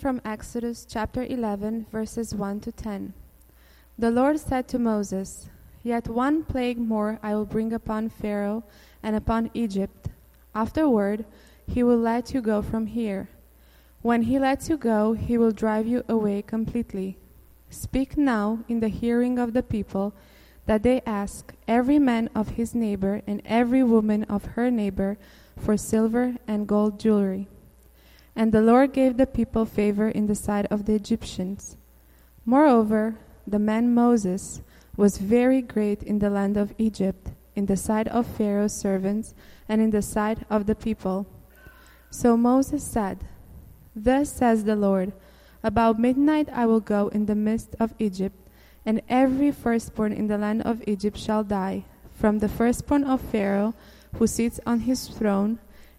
From Exodus chapter 11, verses 1 to 10. The Lord said to Moses, Yet one plague more I will bring upon Pharaoh and upon Egypt. Afterward, he will let you go from here. When he lets you go, he will drive you away completely. Speak now in the hearing of the people that they ask every man of his neighbor and every woman of her neighbor for silver and gold jewelry. And the Lord gave the people favor in the sight of the Egyptians. Moreover, the man Moses was very great in the land of Egypt, in the sight of Pharaoh's servants, and in the sight of the people. So Moses said, Thus says the Lord, About midnight I will go in the midst of Egypt, and every firstborn in the land of Egypt shall die, from the firstborn of Pharaoh, who sits on his throne,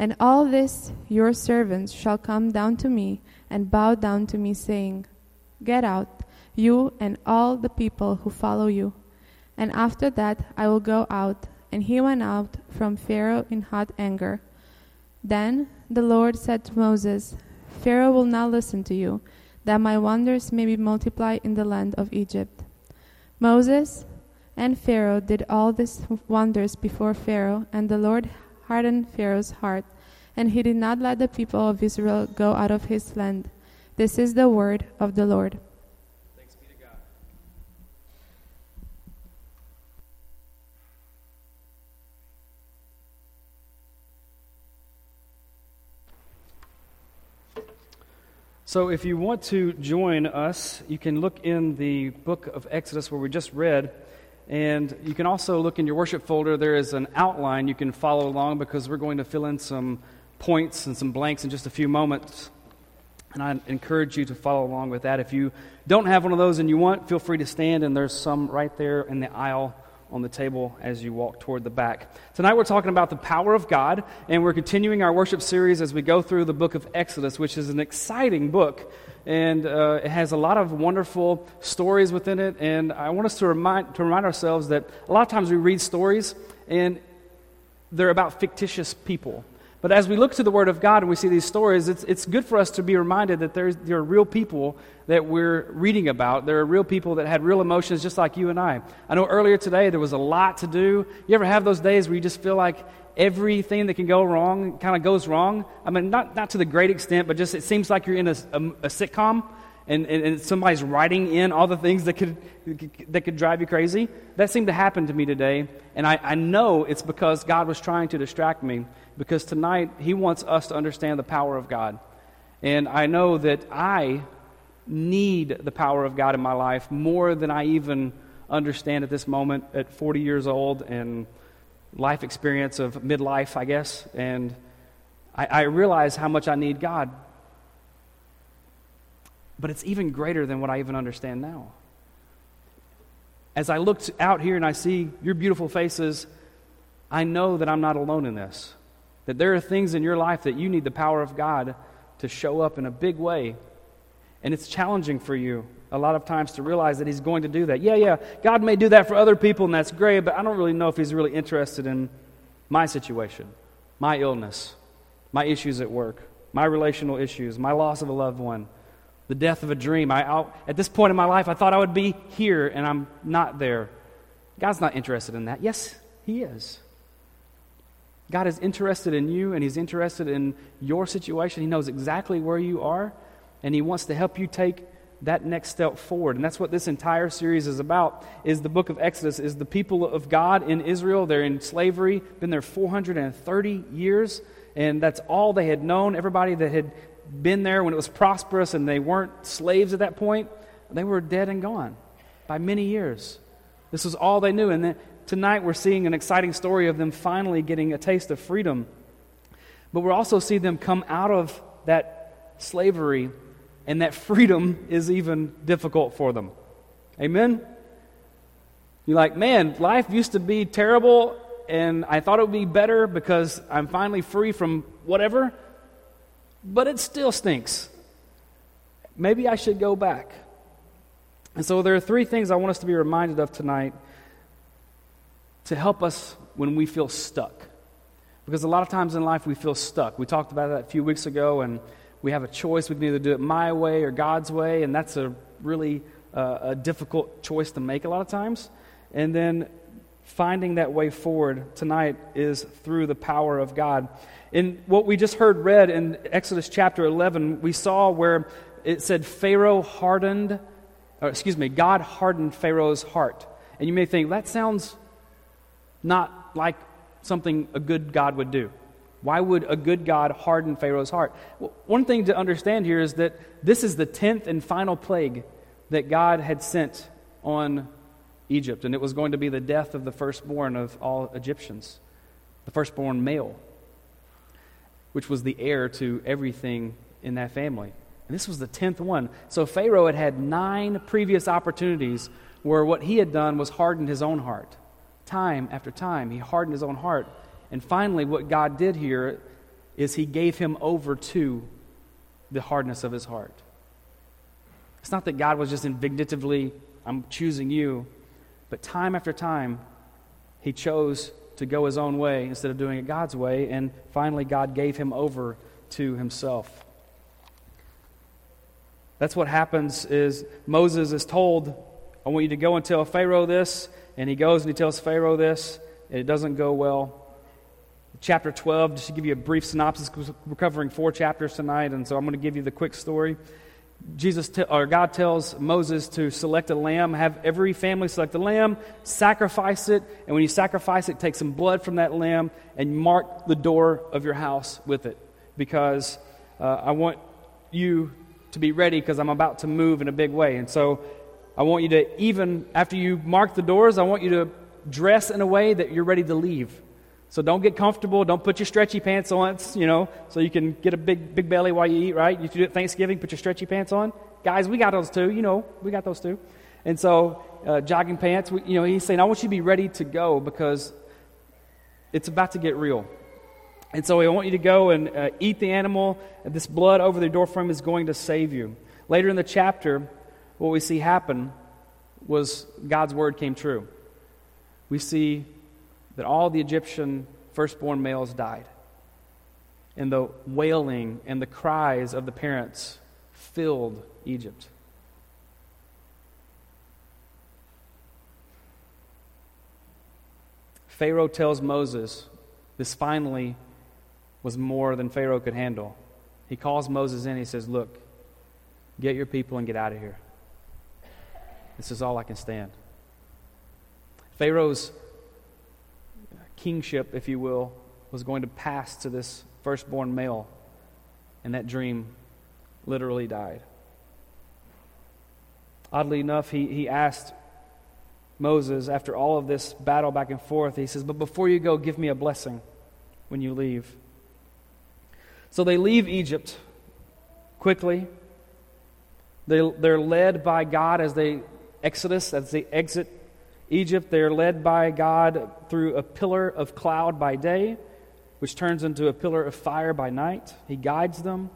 And all this your servants shall come down to me and bow down to me, saying, Get out, you and all the people who follow you. And after that I will go out. And he went out from Pharaoh in hot anger. Then the Lord said to Moses, Pharaoh will not listen to you, that my wonders may be multiplied in the land of Egypt. Moses and Pharaoh did all these wonders before Pharaoh, and the Lord hardened Pharaoh's heart, and he did not let the people of Israel go out of his land. This is the word of the Lord. So, if you want to join us, you can look in the book of Exodus where we just read, and you can also look in your worship folder. There is an outline you can follow along because we're going to fill in some points and some blanks in just a few moments. And I encourage you to follow along with that. If you don't have one of those and you want, feel free to stand, and there's some right there in the aisle on the table as you walk toward the back. Tonight we're talking about the power of God, and we're continuing our worship series as we go through the book of Exodus, which is an exciting book. And uh, it has a lot of wonderful stories within it. And I want us to remind, to remind ourselves that a lot of times we read stories and they're about fictitious people. But as we look to the Word of God and we see these stories, it's, it's good for us to be reminded that there's, there are real people that we're reading about. There are real people that had real emotions just like you and I. I know earlier today there was a lot to do. You ever have those days where you just feel like everything that can go wrong kind of goes wrong? I mean, not, not to the great extent, but just it seems like you're in a, a, a sitcom and, and, and, somebody's writing in all the things that could, that could drive you crazy. That seemed to happen to me today. And I, I know it's because God was trying to distract me because tonight He wants us to understand the power of God. And I know that I need the power of God in my life more than I even understand at this moment at 40 years old and life experience of midlife, I guess. And I, I realize how much I need God. But it's even greater than what I even understand now. As I look out here and I see your beautiful faces, I know that I'm not alone in this. That there are things in your life that you need the power of God to show up in a big way. And it's challenging for you a lot of times to realize that He's going to do that. Yeah, yeah, God may do that for other people, and that's great, but I don't really know if He's really interested in my situation, my illness, my issues at work, my relational issues, my loss of a loved one, the death of a dream. I, I'll, at this point in my life, I thought I would be here, and I'm not there. God's not interested in that. Yes, He is. God is interested in you and He's interested in your situation. He knows exactly where you are, and He wants to help you take that next step forward. And that's what this entire series is about. Is the book of Exodus is the people of God in Israel. They're in slavery, been there 430 years, and that's all they had known. Everybody that had been there when it was prosperous and they weren't slaves at that point, they were dead and gone by many years. This was all they knew. And then tonight we're seeing an exciting story of them finally getting a taste of freedom. But we'll also see them come out of that slavery, and that freedom is even difficult for them. Amen? You're like, man, life used to be terrible, and I thought it would be better because I'm finally free from whatever, but it still stinks. Maybe I should go back. And so there are three things I want us to be reminded of tonight to help us when we feel stuck. Because a lot of times in life we feel stuck. We talked about that a few weeks ago, and we have a choice. We can either do it my way or God's way, and that's a really uh, a difficult choice to make a lot of times. And then finding that way forward tonight is through the power of God. In what we just heard read in Exodus chapter 11, we saw where it said Pharaoh hardened, or excuse me, God hardened Pharaoh's heart. And you may think, that sounds not like something a good God would do. Why would a good God harden Pharaoh's heart? Well, one thing to understand here is that this is the tenth and final plague that God had sent on Egypt, and it was going to be the death of the firstborn of all Egyptians, the firstborn male, which was the heir to everything in that family. And this was the tenth one. So Pharaoh had had nine previous opportunities where what he had done was hardened his own heart. Time after time, he hardened his own heart. And finally, what God did here is he gave him over to the hardness of his heart. It's not that God was just invictively, I'm choosing you, but time after time, he chose to go his own way instead of doing it God's way, and finally, God gave him over to himself. That's what happens is Moses is told, I want you to go and tell Pharaoh this, and he goes and he tells Pharaoh this, and it doesn't go well. Chapter 12, just to give you a brief synopsis, we're covering four chapters tonight, and so I'm going to give you the quick story. Jesus te- or God tells Moses to select a lamb, have every family select a lamb, sacrifice it, and when you sacrifice it, take some blood from that lamb and mark the door of your house with it, because uh, I want you to be ready because I'm about to move in a big way. And so I want you to even after you mark the doors, I want you to dress in a way that you're ready to leave. So don't get comfortable. Don't put your stretchy pants on, you know, so you can get a big, big belly while you eat, right? You do it Thanksgiving, put your stretchy pants on. Guys, we got those too, you know, we got those too. And so, uh, jogging pants, we, you know, he's saying, I want you to be ready to go because it's about to get real. And so I want you to go and uh, eat the animal. This blood over the doorframe is going to save you. Later in the chapter, what we see happen was God's word came true. We see that all the Egyptian firstborn males died. And the wailing and the cries of the parents filled Egypt. Pharaoh tells Moses this finally was more than Pharaoh could handle. He calls Moses in. He says, Look, get your people and get out of here. This is all I can stand. Pharaoh's kingship, if you will, was going to pass to this firstborn male, and that dream literally died. Oddly enough, he, he asked Moses, after all of this battle back and forth, he says, But before you go, give me a blessing when you leave. So they leave Egypt quickly. They, they're led by God as they exodus, as they exit Egypt, they're led by God through a pillar of cloud by day, which turns into a pillar of fire by night. He guides them.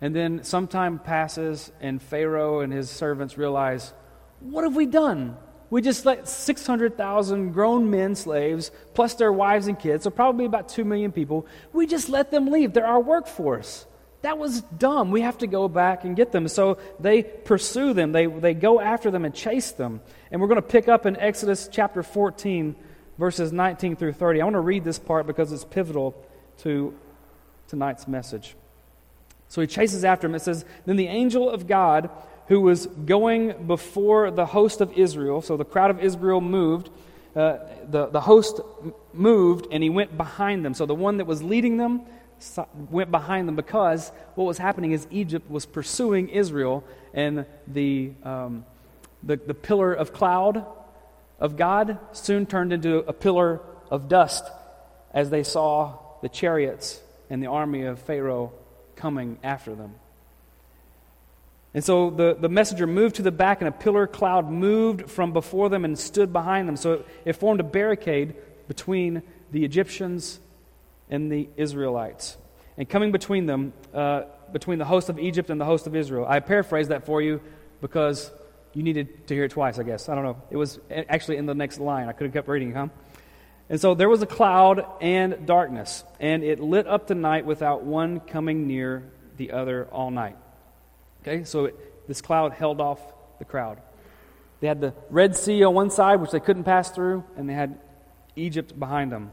And then some time passes, and Pharaoh and his servants realize, What have we done? We just let 600,000 grown men, slaves, plus their wives and kids, so probably about 2 million people, we just let them leave. They're our workforce. That was dumb. We have to go back and get them. So they pursue them, they, they go after them and chase them. And we're going to pick up in Exodus chapter 14, verses 19 through 30. I want to read this part because it's pivotal to tonight's message. So he chases after him. It says, Then the angel of God, who was going before the host of Israel, so the crowd of Israel moved, uh, the, the host moved and he went behind them. So the one that was leading them went behind them because what was happening is Egypt was pursuing Israel, and the, um, the, the pillar of cloud of God soon turned into a pillar of dust as they saw the chariots and the army of Pharaoh coming after them. And so the, the messenger moved to the back, and a pillar cloud moved from before them and stood behind them. So it, it formed a barricade between the Egyptians and the Israelites. And coming between them, uh, between the host of Egypt and the host of Israel. I paraphrased that for you because you needed to hear it twice, I guess. I don't know. It was actually in the next line. I could have kept reading, huh? And so there was a cloud and darkness, and it lit up the night without one coming near the other all night. Okay, so it, this cloud held off the crowd. They had the Red Sea on one side, which they couldn't pass through, and they had Egypt behind them.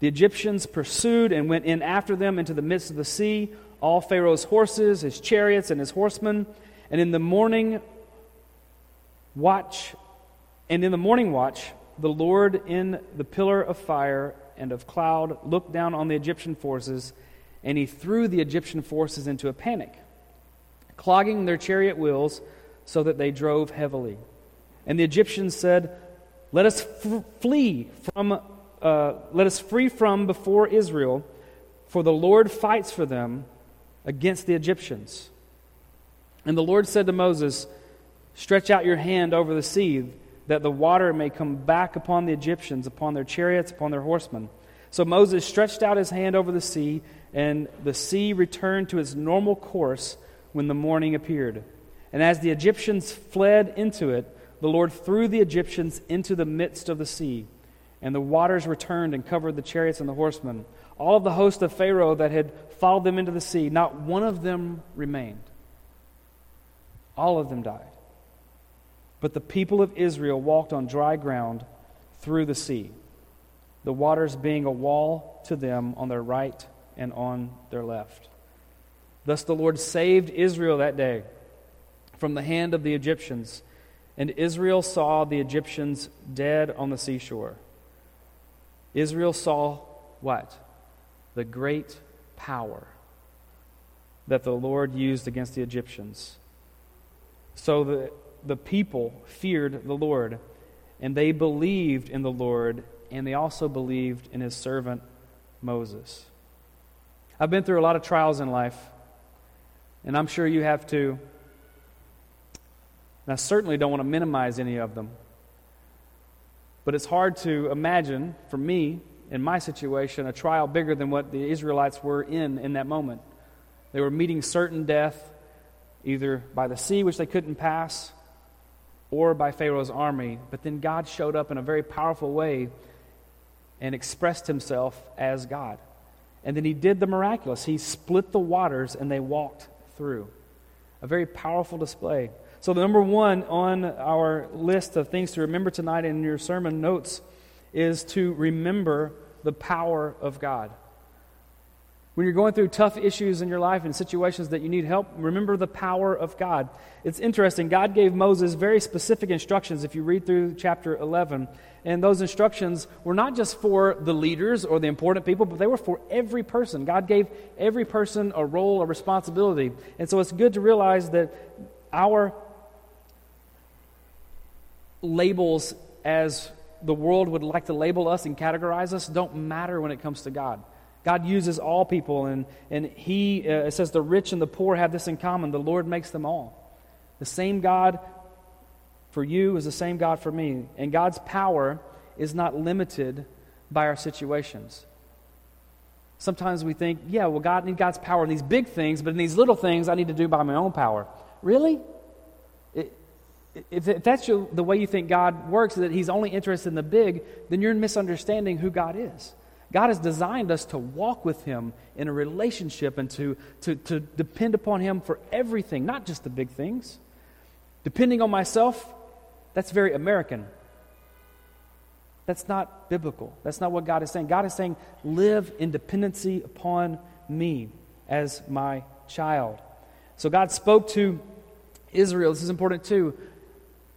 The Egyptians pursued and went in after them into the midst of the sea, all Pharaoh's horses, his chariots, and his horsemen. And in the morning watch, and in the morning watch, the Lord in the pillar of fire and of cloud looked down on the Egyptian forces, and he threw the Egyptian forces into a panic, clogging their chariot wheels so that they drove heavily. And the Egyptians said, Let us f- flee from, uh, let us free from before Israel, for the Lord fights for them against the Egyptians. And the Lord said to Moses, Stretch out your hand over the sea, that the water may come back upon the Egyptians, upon their chariots, upon their horsemen. So Moses stretched out his hand over the sea, and the sea returned to its normal course when the morning appeared. And as the Egyptians fled into it, the Lord threw the Egyptians into the midst of the sea, and the waters returned and covered the chariots and the horsemen. All of the host of Pharaoh that had followed them into the sea, not one of them remained. All of them died. But the people of Israel walked on dry ground through the sea, the waters being a wall to them on their right and on their left. Thus the Lord saved Israel that day from the hand of the Egyptians, and Israel saw the Egyptians dead on the seashore. Israel saw what? The great power that the Lord used against the Egyptians. So the, the people feared the Lord, and they believed in the Lord, and they also believed in his servant Moses. I've been through a lot of trials in life, and I'm sure you have too. And I certainly don't want to minimize any of them. But it's hard to imagine, for me, in my situation, a trial bigger than what the Israelites were in in that moment. They were meeting certain death, either by the sea, which they couldn't pass, or by Pharaoh's army. But then God showed up in a very powerful way and expressed himself as God. And then he did the miraculous. He split the waters and they walked through. A very powerful display. So, the number one on our list of things to remember tonight in your sermon notes is to remember the power of God. When you're going through tough issues in your life and situations that you need help, remember the power of God. It's interesting. God gave Moses very specific instructions if you read through chapter 11. And those instructions were not just for the leaders or the important people, but they were for every person. God gave every person a role, a responsibility. And so it's good to realize that our labels as the world would like to label us and categorize us don't matter when it comes to God. God uses all people, and, and He, uh, it says, the rich and the poor have this in common. The Lord makes them all. The same God for you is the same God for me. And God's power is not limited by our situations. Sometimes we think, yeah, well, God needs God's power in these big things, but in these little things, I need to do by my own power. Really? If, that's your, the way you think God works, that He's only interested in the big, then you're misunderstanding who God is. God has designed us to walk with Him in a relationship and to, to, to depend upon Him for everything, not just the big things. Depending on myself, that's very American. That's not biblical. That's not what God is saying. God is saying, live in dependency upon me as my child. So God spoke to Israel, this is important too,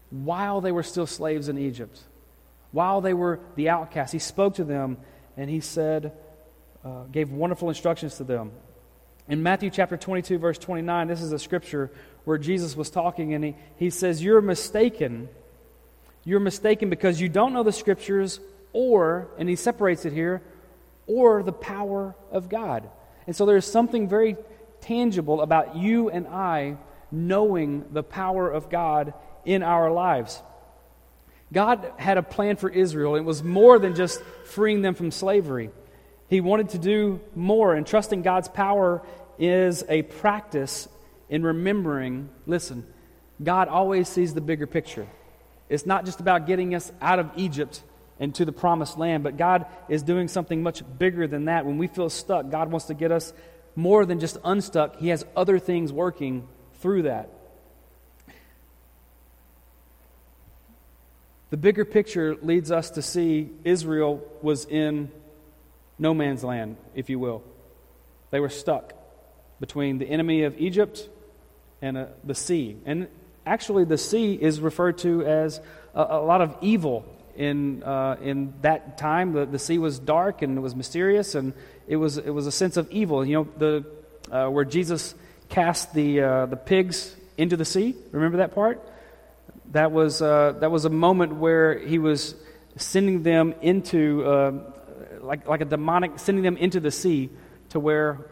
while they were still slaves in Egypt, while they were the outcasts. He spoke to them and he said, uh, gave wonderful instructions to them. In Matthew chapter 22, verse 29, this is a scripture where Jesus was talking and he, he says, You're mistaken you're mistaken because you don't know the scriptures or, and he separates it here, or the power of God. And so there's something very tangible about you and I knowing the power of God in our lives. God had a plan for Israel. It was more than just freeing them from slavery. He wanted to do more, and trusting God's power is a practice in remembering listen, God always sees the bigger picture. It's not just about getting us out of Egypt and to the promised land, but God is doing something much bigger than that. When we feel stuck, God wants to get us more than just unstuck. He has other things working through that. The bigger picture leads us to see Israel was in no man's land, if you will. They were stuck between the enemy of Egypt and uh, the sea. And actually, the sea is referred to as a, a lot of evil in, uh, in that time. The, the sea was dark and it was mysterious, and it was, it was a sense of evil. You know, the, uh, where Jesus cast the, uh, the pigs into the sea. Remember that part? That was, uh, that was a moment where he was sending them into, uh, like, like a demonic, sending them into the sea to where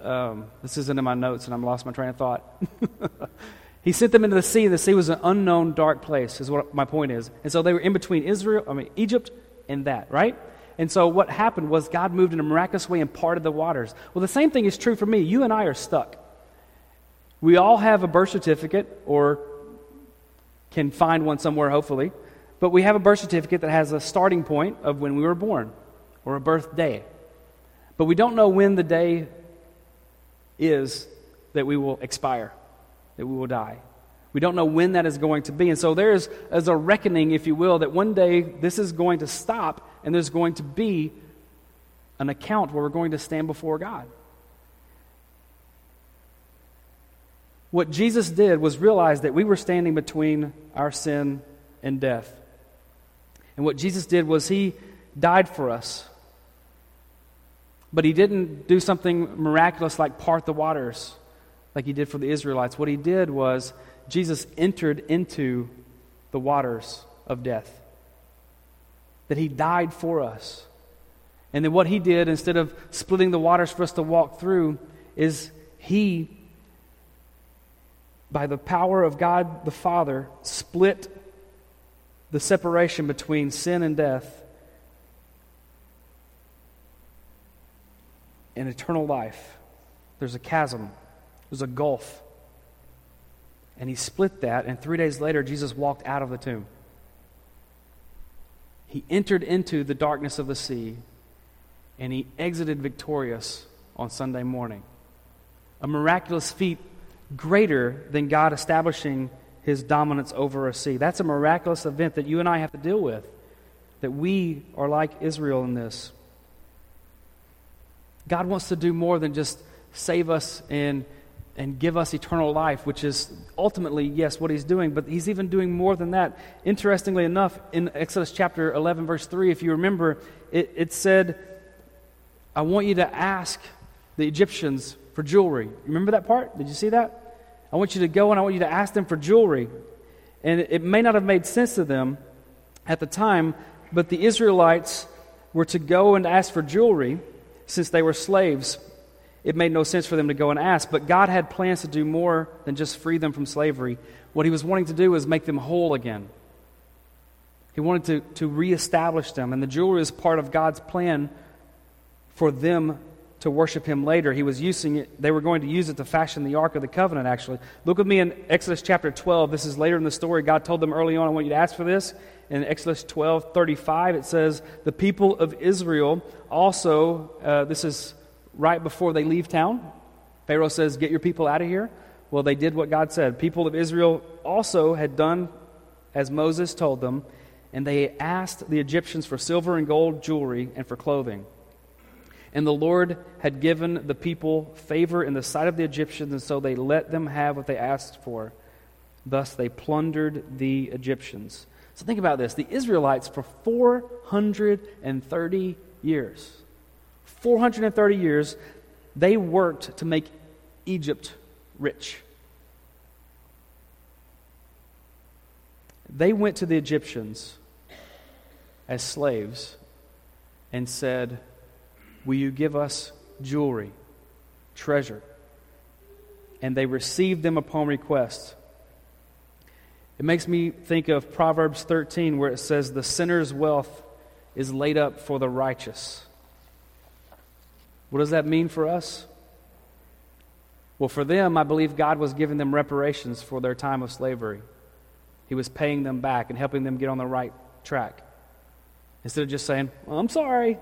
um, this isn't in my notes, and I'm lost my train of thought. he sent them into the sea. and The sea was an unknown, dark place. Is what my point is. And so they were in between Israel, I mean Egypt, and that, right? And so what happened was God moved in a miraculous way and parted the waters. Well, the same thing is true for me. You and I are stuck. We all have a birth certificate, or can find one somewhere, hopefully. But we have a birth certificate that has a starting point of when we were born, or a birthday. But we don't know when the day is that we will expire, that we will die. We don't know when that is going to be. And so there's as a reckoning, if you will, that one day this is going to stop and there's going to be an account where we're going to stand before God. What Jesus did was realize that we were standing between our sin and death. And what Jesus did was he died for us but he didn't do something miraculous like part the waters like he did for the Israelites. What he did was Jesus entered into the waters of death, that he died for us. And then what he did, instead of splitting the waters for us to walk through, is he, by the power of God the Father, split the separation between sin and death and eternal life. There's a chasm, there's a gulf. And he split that, and three days later, Jesus walked out of the tomb. He entered into the darkness of the sea, and he exited victorious on Sunday morning. A miraculous feat greater than God establishing his dominance over a sea. That's a miraculous event that you and I have to deal with. That we are like Israel in this. God wants to do more than just save us and, and give us eternal life, which is ultimately, yes, what he's doing, but he's even doing more than that. Interestingly enough, in Exodus chapter 11, verse 3, if you remember, it, it said, I want you to ask the Egyptians for jewelry. Remember that part? Did you see that? I want you to go and I want you to ask them for jewelry. And it may not have made sense to them at the time, but the Israelites were to go and ask for jewelry since they were slaves, it made no sense for them to go and ask. But God had plans to do more than just free them from slavery. What He was wanting to do was make them whole again. He wanted to, to reestablish them. And the jewelry is part of God's plan for them to worship him later. He was using it, they were going to use it to fashion the Ark of the Covenant, actually. Look with me in Exodus chapter 12. This is later in the story. God told them early on, I want you to ask for this. In Exodus 12 35, it says, The people of Israel also, uh, this is right before they leave town. Pharaoh says, Get your people out of here. Well, they did what God said. People of Israel also had done as Moses told them, and they asked the Egyptians for silver and gold jewelry and for clothing. And the Lord had given the people favor in the sight of the Egyptians, and so they let them have what they asked for. Thus they plundered the Egyptians. So think about this the Israelites, for 430 years, 430 years, they worked to make Egypt rich. They went to the Egyptians as slaves and said, Will you give us jewelry, treasure? And they received them upon request. It makes me think of Proverbs 13, where it says, The sinner's wealth is laid up for the righteous. What does that mean for us? Well, for them, I believe God was giving them reparations for their time of slavery. He was paying them back and helping them get on the right track. Instead of just saying, well, I'm sorry,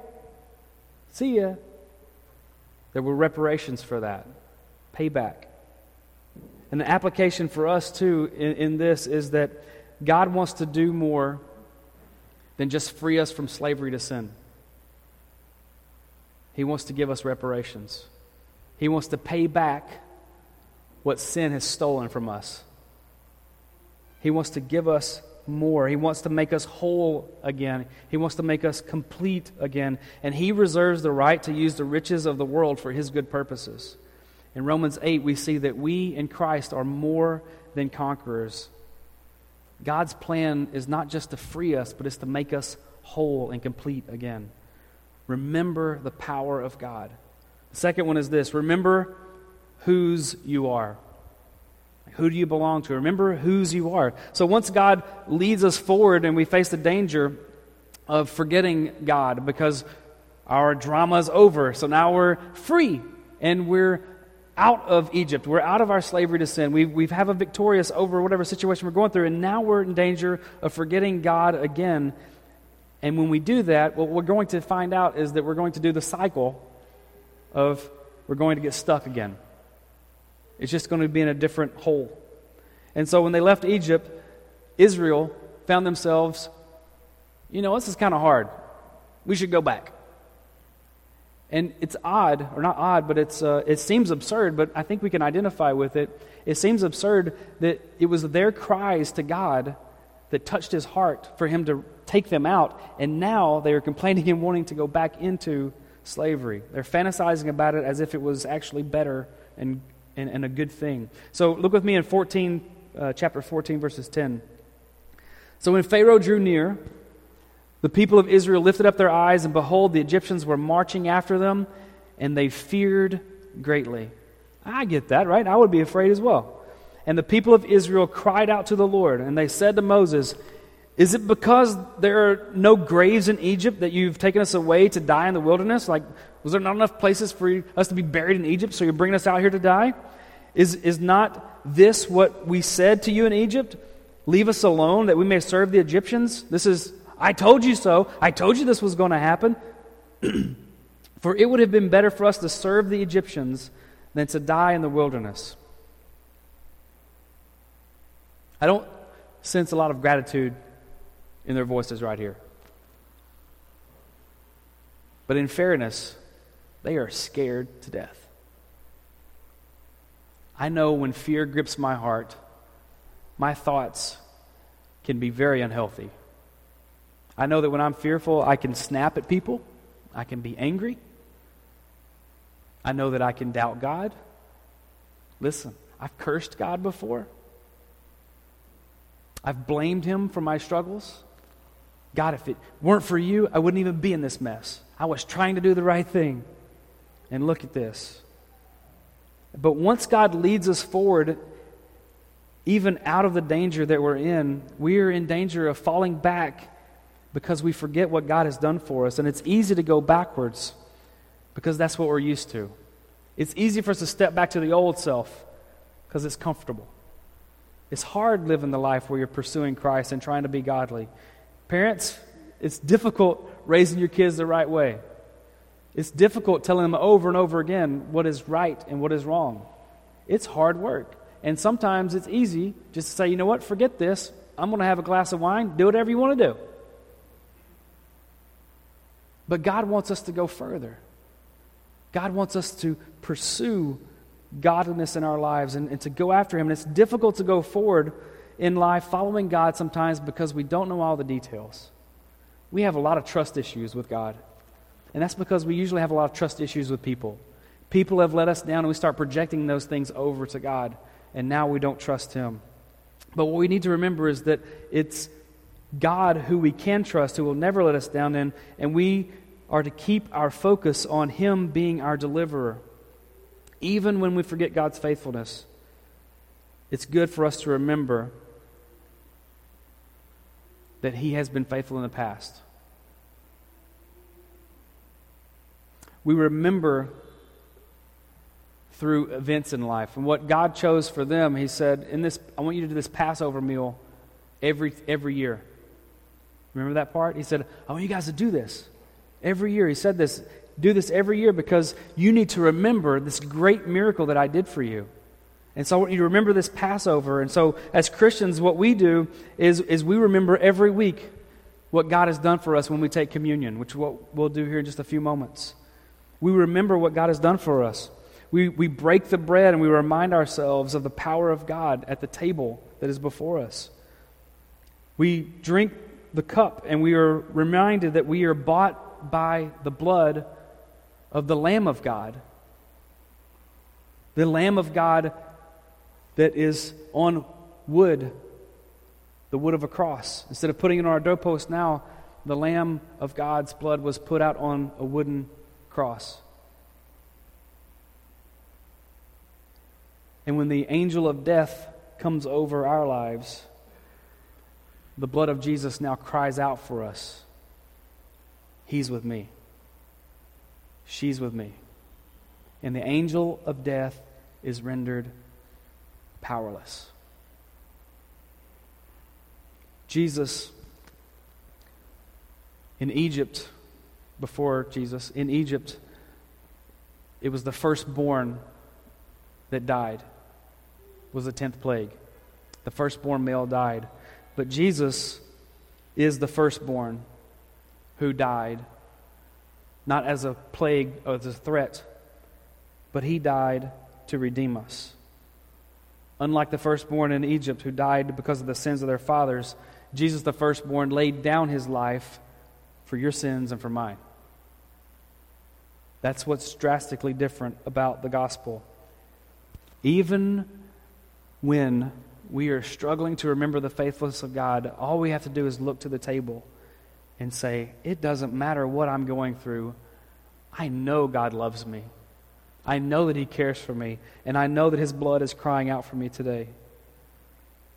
See ya. There were reparations for that, payback. And the application for us, too, in, in, this is that God wants to do more than just free us from slavery to sin. He wants to give us reparations, He wants to pay back what sin has stolen from us. He wants to give us more. He wants to make us whole again. He wants to make us complete again. And He reserves the right to use the riches of the world for His good purposes. In Romans 8, we see that we in Christ are more than conquerors. God's plan is not just to free us, but it's to make us whole and complete again. Remember the power of God. The second one is this remember whose you are. Who do you belong to? Remember whose you are. So once God leads us forward and we face the danger of forgetting God because our drama is over, so now we're free and we're out of Egypt. We're out of our slavery to sin. We, we have a victorious over whatever situation we're going through, and now we're in danger of forgetting God again. And when we do that, what we're going to find out is that we're going to do the cycle of we're going to get stuck again. It's just going to be in a different hole. And so when they left Egypt, Israel found themselves, you know, this is kind of hard. We should go back. And it's odd, or not odd, but it's, uh, it seems absurd, but I think we can identify with it. It seems absurd that it was their cries to God that touched his heart for him to take them out, and now they are complaining and wanting to go back into slavery. They're fantasizing about it as if it was actually better and and, and a good thing. So look with me in 14, uh, chapter 14, verses 10. So when Pharaoh drew near, the people of Israel lifted up their eyes, and behold, the Egyptians were marching after them, and they feared greatly. I get that, right? I would be afraid as well. And the people of Israel cried out to the Lord, and they said to Moses, Is it because there are no graves in Egypt that you've taken us away to die in the wilderness? Like, was there not enough places for us to be buried in Egypt, so you're bringing us out here to die? Is, is not this what we said to you in Egypt? Leave us alone that we may serve the Egyptians? This is, I told you so. I told you this was going to happen. for it would have been better for us to serve the Egyptians than to die in the wilderness. I don't sense a lot of gratitude in their voices right here. But in fairness, they are scared to death. I know when fear grips my heart, my thoughts can be very unhealthy. I know that when I'm fearful, I can snap at people, I can be angry. I know that I can doubt God. Listen, I've cursed God before. I've blamed him for my struggles. God, if it weren't for you, I wouldn't even be in this mess. I was trying to do the right thing. And look at this. But once God leads us forward, even out of the danger that we're in, we are in danger of falling back because we forget what God has done for us. And it's easy to go backwards. because that's what we're used to. It's easy for us to step back to the old self because it's comfortable. It's hard living the life where you're pursuing Christ and trying to be godly. Parents, it's difficult raising your kids the right way. It's difficult telling them over and over again what is right and what is wrong. It's hard work. And sometimes it's easy just to say, you know what, forget this. I'm going to have a glass of wine. Do whatever you want to do. But God wants us to go further. God wants us to pursue godliness in our lives and, and to go after Him. And it's difficult to go forward in life following God sometimes because we don't know all the details. We have a lot of trust issues with God. And that's because we usually have a lot of trust issues with people. People have let us down, and we start projecting those things over to God, and now we don't trust Him. But what we need to remember is that it's God who we can trust, who will never let us down, and, and we are to keep our focus on Him being our deliverer. Even when we forget God's faithfulness, it's good for us to remember that He has been faithful in the past. We remember through events in life. And what God chose for them, He said, in this, I want you to do this Passover meal every, every year. Remember that part? He said, I want you guys to do this every year. He said this, do this every year because you need to remember this great miracle that I did for you. And so I want you to remember this Passover. And so, as Christians, what we do is, is we remember every week what God has done for us when we take communion, which what we'll do here in just a few moments. We remember what God has done for us. We, we break the bread and we remind ourselves of the power of God at the table that is before us. We drink the cup and we are reminded that we are bought by the blood of the Lamb of God. The Lamb of God that is on wood, the wood of a cross. Instead of putting it on our doorpost now, the Lamb of God's blood was put out on a wooden cross. And when the angel of death comes over our lives, the blood of Jesus now cries out for us He's with me. She's with me. And the angel of death is rendered powerless. Jesus in Egypt, before Jesus, in Egypt, it was the firstborn that died, was the tenth plague. The firstborn male died. But Jesus is the firstborn who died, not as a plague or as a threat, but he died to redeem us. Unlike the firstborn in Egypt who died because of the sins of their fathers, Jesus, the firstborn, laid down his life for your sins and for mine. That's what's drastically different about the gospel. Even when we are struggling to remember the faithfulness of God, all we have to do is look to the table and say, It doesn't matter what I'm going through. I know God loves me. I know that He cares for me, and I know that His blood is crying out for me today.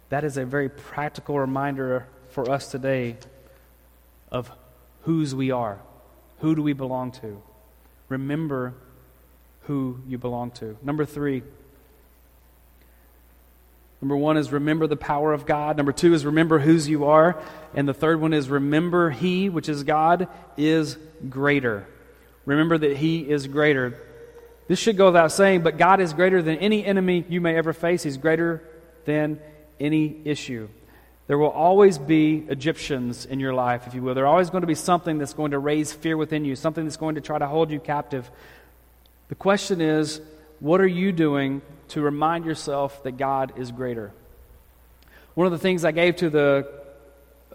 That is a very practical reminder for us today of whose we are. Who do we belong to? Remember who you belong to. Number three, Number one is remember the power of God. Number two is remember whose you are. And the third one is remember He, which is God, is greater. Remember that He is greater. This should go without saying, but God is greater than any enemy you may ever face. He's greater than any issue. There will always be Egyptians in your life, if you will. There's always going to be something that's going to raise fear within you, something that's going to try to hold you captive. The question is, what are you doing to remind yourself that God is greater? One of the things I gave to the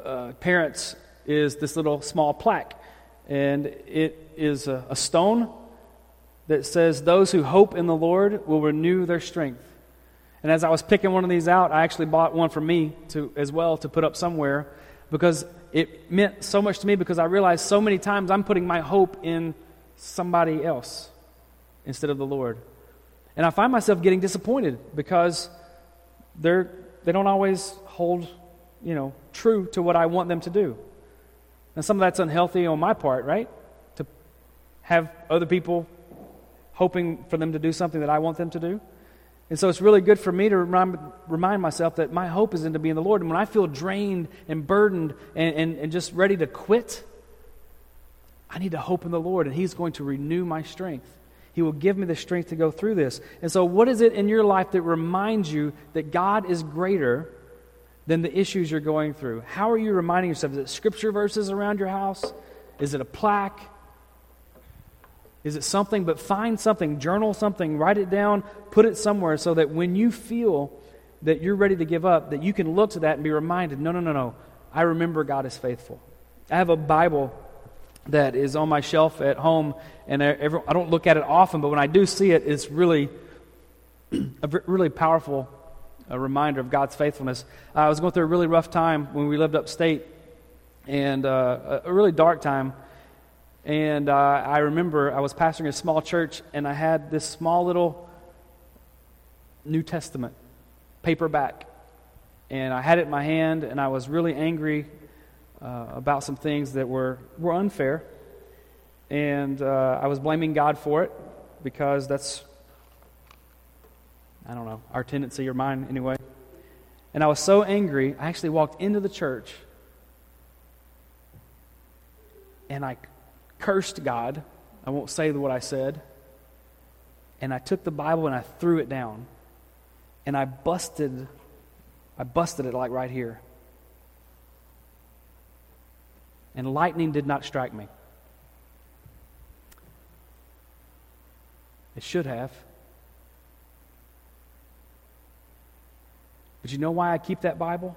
uh, parents is this little small plaque, and it is a, a stone that says, Those who hope in the Lord will renew their strength. And as I was picking one of these out, I actually bought one for me to, as well to put up somewhere because it meant so much to me because I realized so many times I'm putting my hope in somebody else instead of the Lord. And I find myself getting disappointed because they're, they don't always hold, you know, true to what I want them to do. And some of that's unhealthy on my part, right? To have other people hoping for them to do something that I want them to do. And so it's really good for me to remind, myself that my hope is in to be in the Lord. And when I feel drained and burdened and, and, and just ready to quit, I need to hope in the Lord, and He's going to renew my strength. He will give me the strength to go through this. And so, what is it in your life that reminds you that God is greater than the issues you're going through? How are you reminding yourself? Is it scripture verses around your house? Is it a plaque? Is it something? But find something, journal something, write it down, put it somewhere so that when you feel that you're ready to give up, that you can look to that and be reminded no, no, no, no. I remember God is faithful. I have a Bible that is on my shelf at home, and I, don't look at it often, but when I do see it, it's really a really powerful a reminder of God's faithfulness. Uh, I was going through a really rough time when we lived upstate, and uh, a, really dark time. And uh, I remember I was pastoring a small church, and I had this small little New Testament paperback, and I had it in my hand, and I was really angry uh, about some things that were, were unfair. And uh, I was blaming God for it because that's, I don't know, our tendency or mine anyway. And I was so angry, I actually walked into the church and I cursed God. I won't say what I said. And I took the Bible and I threw it down. And I busted I busted it like right here and lightning did not strike me. It should have. But you know why I keep that Bible?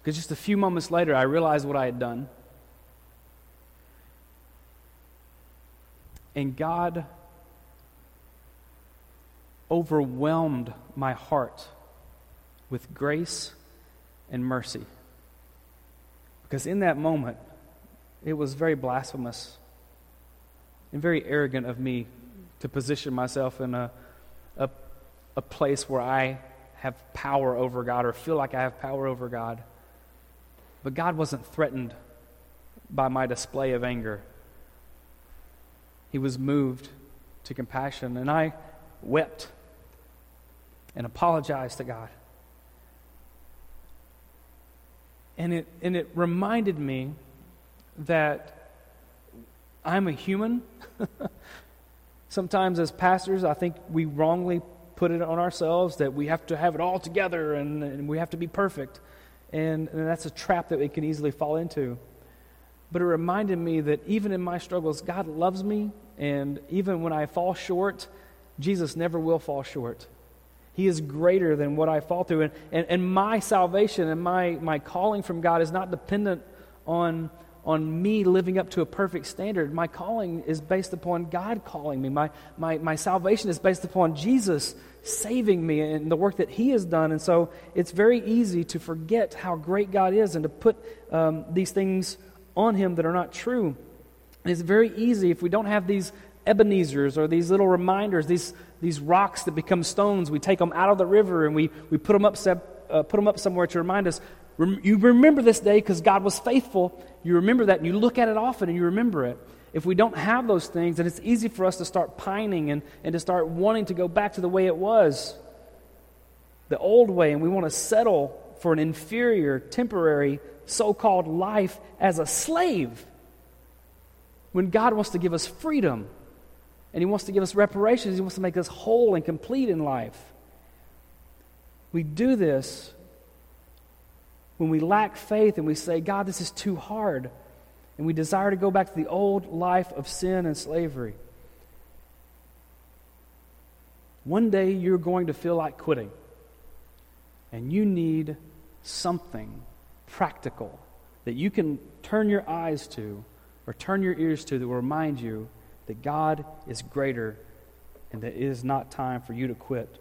Because just a few moments later, I realized what I had done. And God overwhelmed my heart with grace and mercy. Because in that moment, it was very blasphemous and very arrogant of me to position myself in a, a, a place where I have power over God or feel like I have power over God. But God wasn't threatened by my display of anger. He was moved to compassion, and I wept and apologized to God. And it, and it reminded me that I'm a human. Sometimes, as pastors, I think we wrongly put it on ourselves that we have to have it all together and, and we have to be perfect. And, and that's a trap that we can easily fall into. But it reminded me that even in my struggles, God loves me. And even when I fall short, Jesus never will fall short. He is greater than what I fall through. And, and, and my salvation and my, my calling from God is not dependent on, on me living up to a perfect standard. My calling is based upon God calling me. My, my, my salvation is based upon Jesus saving me and the work that He has done. And so it's very easy to forget how great God is and to put um, these things on Him that are not true. And it's very easy if we don't have these Ebenezer's or these little reminders, these, these rocks that become stones. We take them out of the river and we, we put, them up, uh, put them up somewhere to remind us. Rem- you remember this day because God was faithful. You remember that and you look at it often and you remember it. If we don't have those things, then it's easy for us to start pining and, and to start wanting to go back to the way it was, the old way, and we want to settle for an inferior, temporary, so called life as a slave when God wants to give us freedom and He wants to give us reparations. He wants to make us whole and complete in life. We do this when we lack faith and we say, God, this is too hard. And we desire to go back to the old life of sin and slavery. One day you're going to feel like quitting. And you need something practical that you can turn your eyes to or turn your ears to that will remind you that God is greater and that it is not time for you to quit.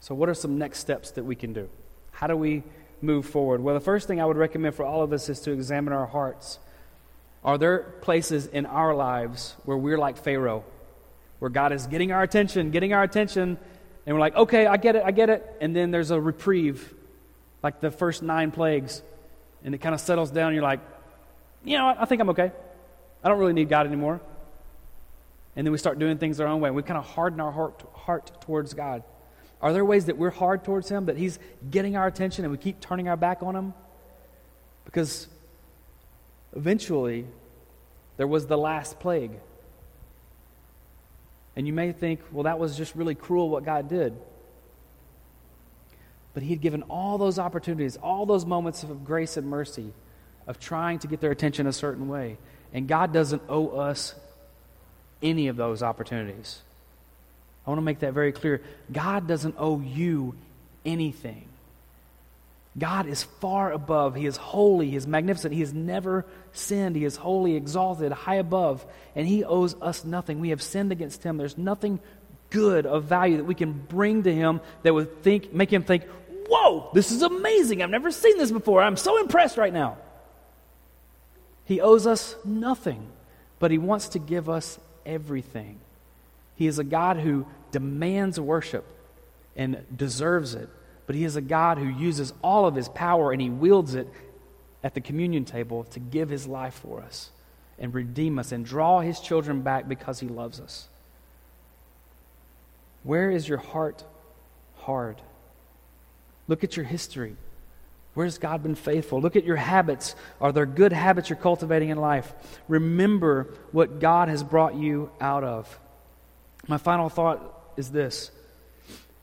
So, what are some next steps that we can do? How do we move forward? Well, the first thing I would recommend for all of us is to examine our hearts. Are there places in our lives where we're like Pharaoh, where God is getting our attention, getting our attention, and we're like, okay, I get it, I get it, and then there's a reprieve, like the first nine plagues and it kind of settles down, you're like, you know what, I think I'm okay. I don't really need God anymore. And then we start doing things our own way. We kind of harden our heart, heart towards God. Are there ways that we're hard towards Him, that He's getting our attention and we keep turning our back on Him? Because eventually, there was the last plague. And you may think, well, that was just really cruel what God did. But He had given all those opportunities, all those moments of grace and mercy, of trying to get their attention a certain way. And God doesn't owe us any of those opportunities. I want to make that very clear. God doesn't owe you anything. God is far above. He is holy. He is magnificent. He has never sinned. He is holy, exalted, high above, and He owes us nothing. We have sinned against Him. There's nothing good of value that we can bring to Him that would think, make Him think, Whoa, this is amazing. I've never seen this before. I'm so impressed right now. He owes us nothing, but He wants to give us everything. He is a God who demands worship and deserves it, but He is a God who uses all of His power and He wields it at the communion table to give His life for us and redeem us and draw His children back because He loves us. Where is your heart hard? Look at your history. Where's God been faithful? Look at your habits. Are there good habits you're cultivating in life? Remember what God has brought you out of. My final thought is this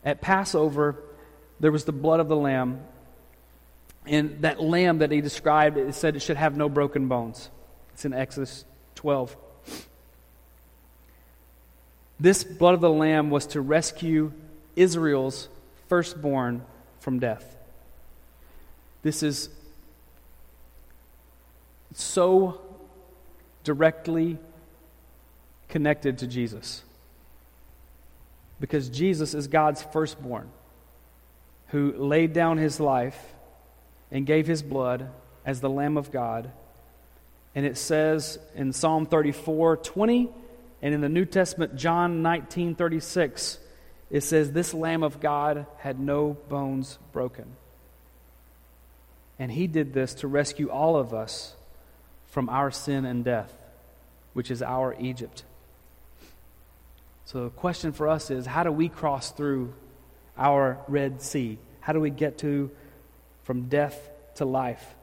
At Passover, there was the blood of the lamb. And that lamb that he described, it said it should have no broken bones. It's in Exodus 12. This blood of the lamb was to rescue Israel's firstborn from death. This is so directly connected to Jesus. Because Jesus is God's firstborn who laid down his life and gave his blood as the Lamb of God. And it says in Psalm 34 20, and in the New Testament, John 19 36, it says, This Lamb of God had no bones broken. And he did this to rescue all of us from our sin and death, which is our Egypt. So the question for us is how do we cross through our Red Sea? How do we get to from death to life?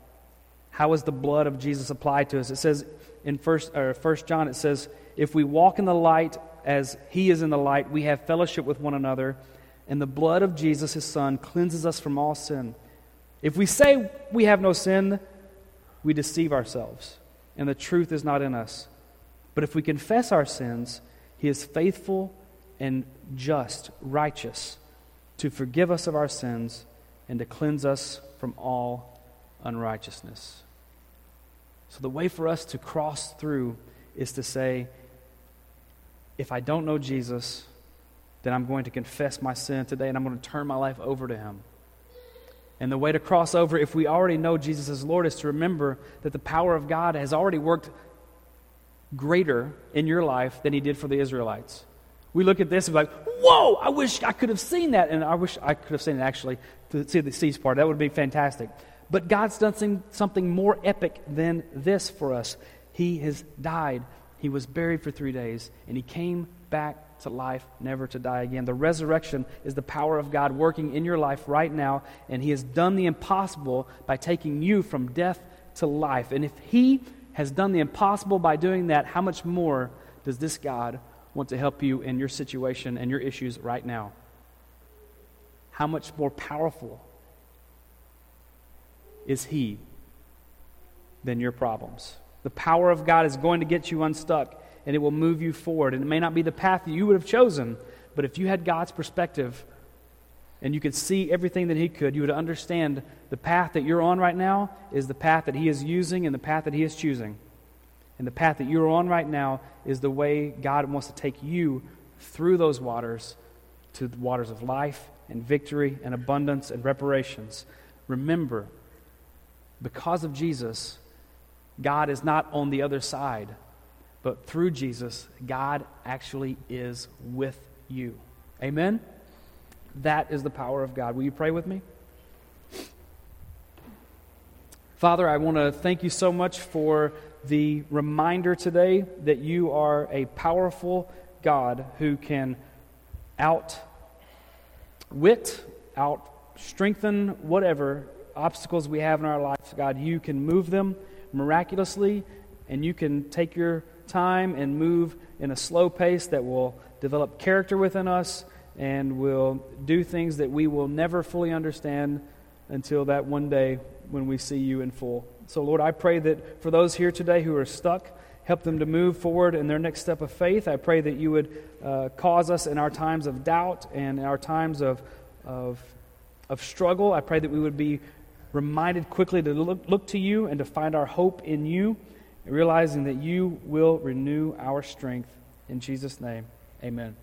How is the blood of Jesus applied to us? It says in first or first John it says, if we walk in the light as he is in the light, we have fellowship with one another, and the blood of Jesus, his son, cleanses us from all sin. If we say we have no sin, we deceive ourselves, and the truth is not in us. But if we confess our sins, he is faithful and just, righteous, to forgive us of our sins and to cleanse us from all unrighteousness. So, the way for us to cross through is to say, if I don't know Jesus, then I'm going to confess my sin today and I'm going to turn my life over to Him. And the way to cross over, if we already know Jesus as Lord, is to remember that the power of God has already worked greater in your life than He did for the Israelites. We look at this and be like, whoa, I wish I could have seen that. And I wish I could have seen it actually to see the seas part. That would be fantastic. But God's done something more epic than this for us. He has died he was buried for three days, and he came back to life, never to die again. The resurrection is the power of God working in your life right now, and he has done the impossible by taking you from death to life. And if he has done the impossible by doing that, how much more does this God want to help you in your situation and your issues right now? How much more powerful is he than your problems? The power of God is going to get you unstuck and it will move you forward. And it may not be the path that you would have chosen, but if you had God's perspective and you could see everything that He could, you would understand the path that you're on right now is the path that He is using and the path that He is choosing. And the path that you're on right now is the way God wants to take you through those waters to the waters of life and victory and abundance and reparations. Remember, because of Jesus, God is not on the other side, but through Jesus, God actually is with you. Amen? That is the power of God. Will you pray with me? Father, I want to thank you so much for the reminder today that you are a powerful God who can outwit, out strengthen whatever obstacles we have in our lives. God, you can move them miraculously, and you can take your time and move in a slow pace that will develop character within us and will do things that we will never fully understand until that one day when we see you in full. So, Lord, I pray that for those here today who are stuck, help them to move forward in their next step of faith. I pray that you would uh, cause us in our times of doubt and in our times of, of, of struggle. I pray that we would be reminded quickly to look, look to you and to find our hope in you, realizing that you will renew our strength. In Jesus' name, amen.